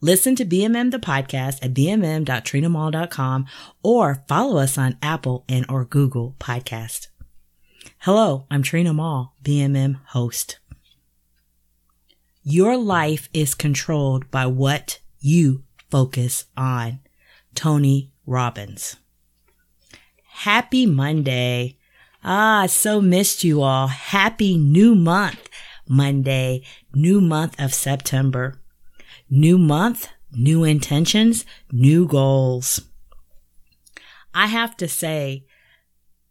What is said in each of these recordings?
Listen to BMM the podcast at bmm.trinamall.com or follow us on Apple and or Google Podcast. Hello, I'm Trina Mall, BMM host. Your life is controlled by what you focus on. Tony Robbins. Happy Monday. Ah, so missed you all. Happy new month. Monday, new month of September. New month, new intentions, new goals. I have to say,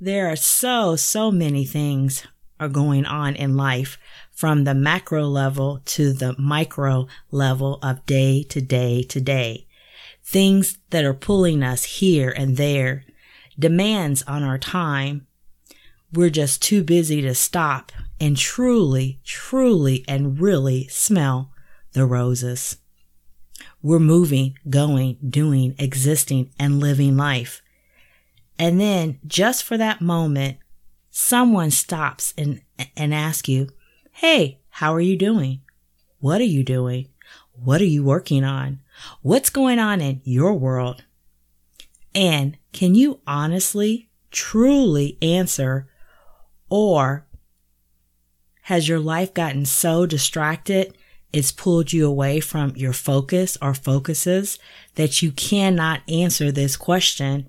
there are so, so many things are going on in life from the macro level to the micro level of day to day to day. Things that are pulling us here and there, demands on our time. We're just too busy to stop and truly, truly, and really smell the roses. We're moving, going, doing, existing, and living life. And then just for that moment, someone stops and, and asks you, Hey, how are you doing? What are you doing? What are you working on? What's going on in your world? And can you honestly, truly answer or has your life gotten so distracted it's pulled you away from your focus or focuses that you cannot answer this question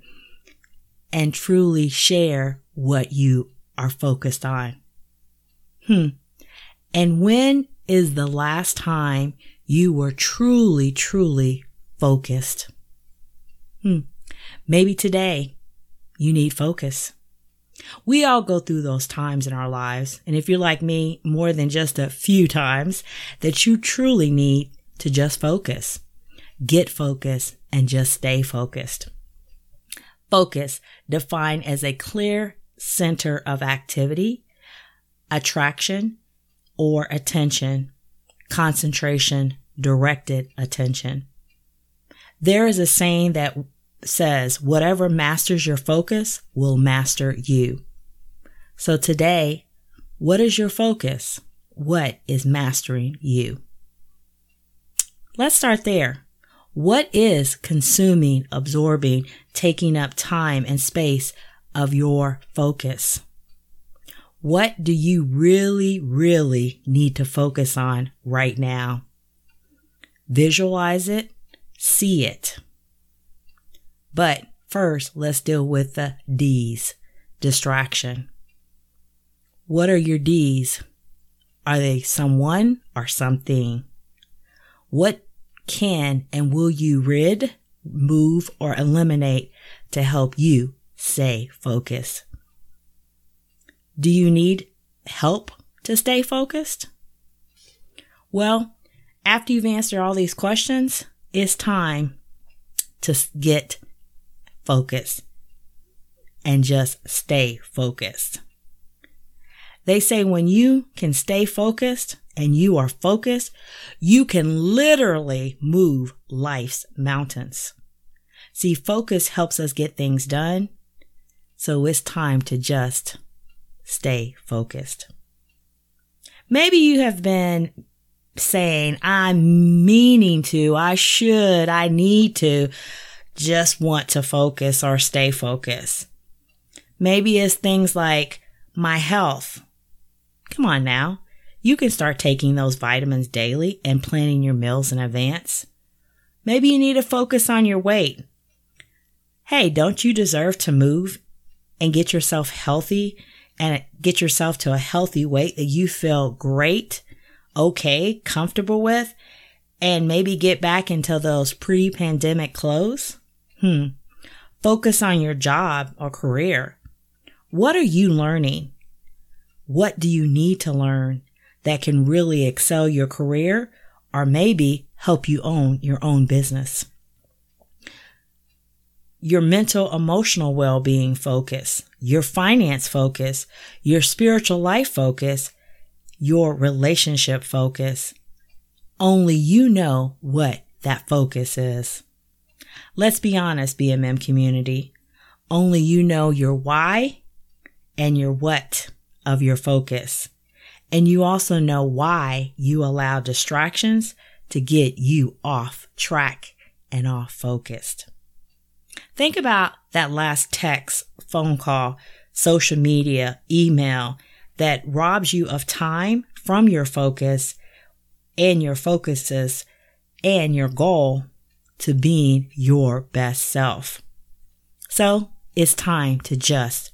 and truly share what you are focused on. Hmm. And when is the last time you were truly, truly focused? Hmm. Maybe today you need focus. We all go through those times in our lives. And if you're like me, more than just a few times that you truly need to just focus, get focused and just stay focused. Focus defined as a clear center of activity, attraction, or attention, concentration, directed attention. There is a saying that says, whatever masters your focus will master you. So today, what is your focus? What is mastering you? Let's start there. What is consuming, absorbing, taking up time and space of your focus? What do you really, really need to focus on right now? Visualize it, see it. But first, let's deal with the D's distraction. What are your D's? Are they someone or something? What can and will you rid, move, or eliminate to help you stay focused? Do you need help to stay focused? Well, after you've answered all these questions, it's time to get focus and just stay focused. They say when you can stay focused and you are focused, you can literally move life's mountains. See, focus helps us get things done. So it's time to just stay focused. Maybe you have been saying, I'm meaning to, I should, I need to, just want to focus or stay focused. Maybe it's things like my health. Come on now. You can start taking those vitamins daily and planning your meals in advance. Maybe you need to focus on your weight. Hey, don't you deserve to move and get yourself healthy and get yourself to a healthy weight that you feel great, okay, comfortable with, and maybe get back into those pre pandemic clothes? Hmm. Focus on your job or career. What are you learning? What do you need to learn that can really excel your career or maybe help you own your own business? your mental emotional well-being focus, your finance focus, your spiritual life focus, your relationship focus. Only you know what that focus is. Let's be honest, BMM community. Only you know your why and your what of your focus. And you also know why you allow distractions to get you off track and off focused. Think about that last text, phone call, social media, email that robs you of time from your focus and your focuses and your goal to being your best self. So it's time to just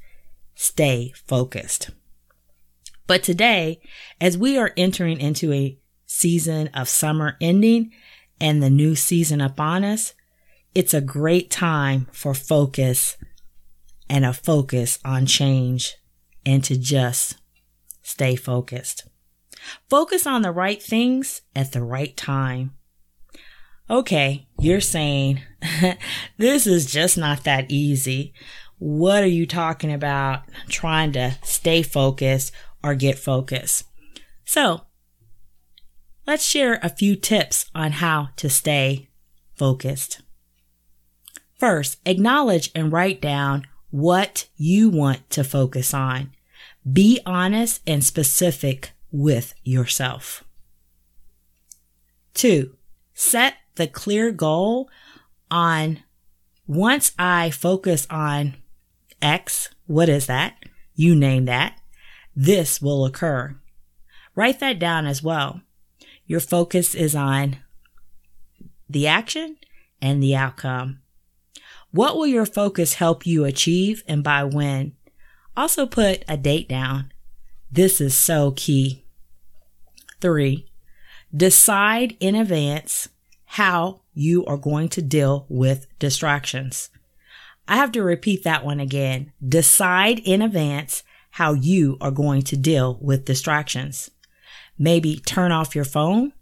stay focused. But today, as we are entering into a season of summer ending and the new season upon us, it's a great time for focus and a focus on change and to just stay focused. Focus on the right things at the right time. Okay, you're saying this is just not that easy. What are you talking about trying to stay focused or get focused? So, let's share a few tips on how to stay focused. First, acknowledge and write down what you want to focus on. Be honest and specific with yourself. Two, set the clear goal on once I focus on X, what is that? You name that. This will occur. Write that down as well. Your focus is on the action and the outcome. What will your focus help you achieve and by when? Also put a date down. This is so key. Three, decide in advance how you are going to deal with distractions. I have to repeat that one again. Decide in advance how you are going to deal with distractions. Maybe turn off your phone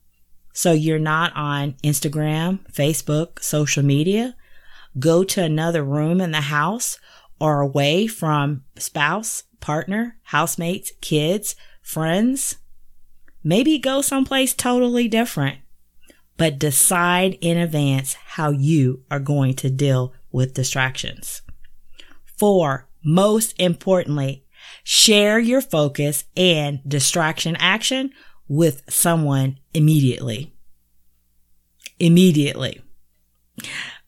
so you're not on Instagram, Facebook, social media go to another room in the house or away from spouse, partner, housemates, kids, friends. Maybe go someplace totally different, but decide in advance how you are going to deal with distractions. Four, most importantly, share your focus and distraction action with someone immediately. Immediately.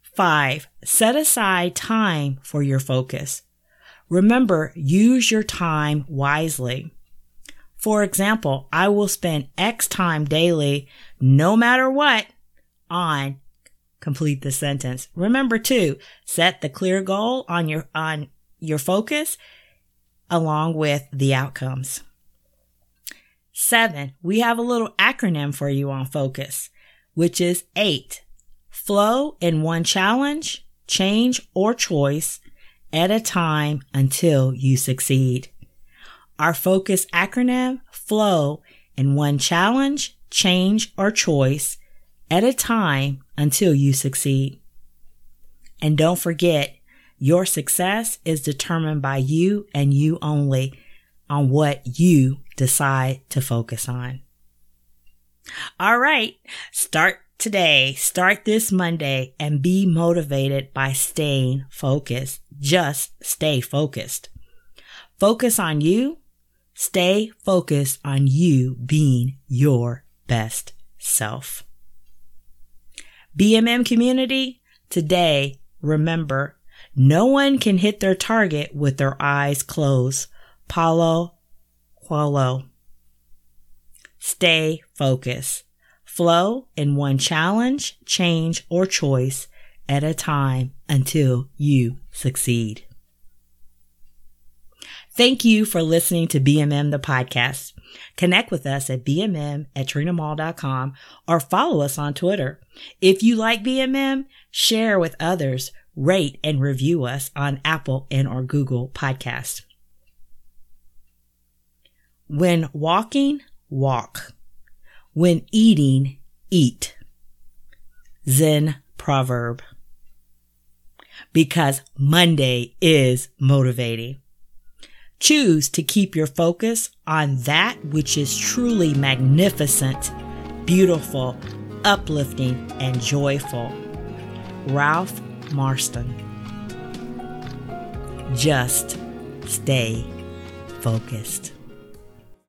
Five, set aside time for your focus. Remember, use your time wisely. For example, I will spend X time daily, no matter what, on complete the sentence. Remember to set the clear goal on your, on your focus along with the outcomes. Seven, we have a little acronym for you on focus, which is eight. Flow in one challenge, change, or choice at a time until you succeed. Our focus acronym, FLOW, in one challenge, change, or choice at a time until you succeed. And don't forget, your success is determined by you and you only on what you decide to focus on. All right, start today, start this Monday and be motivated by staying focused. Just stay focused. Focus on you. Stay focused on you being your best self. BMM community, today, remember, no one can hit their target with their eyes closed. Paulo Coelho. Stay focused. Flow in one challenge, change, or choice at a time until you succeed. Thank you for listening to BMM the podcast. Connect with us at BMM at trinamall.com or follow us on Twitter. If you like BMM, share with others, rate and review us on Apple and or Google Podcasts. When walking, walk. When eating, eat. Zen proverb. because Monday is motivating. Choose to keep your focus on that which is truly magnificent, beautiful, uplifting, and joyful. Ralph Marston. Just stay focused.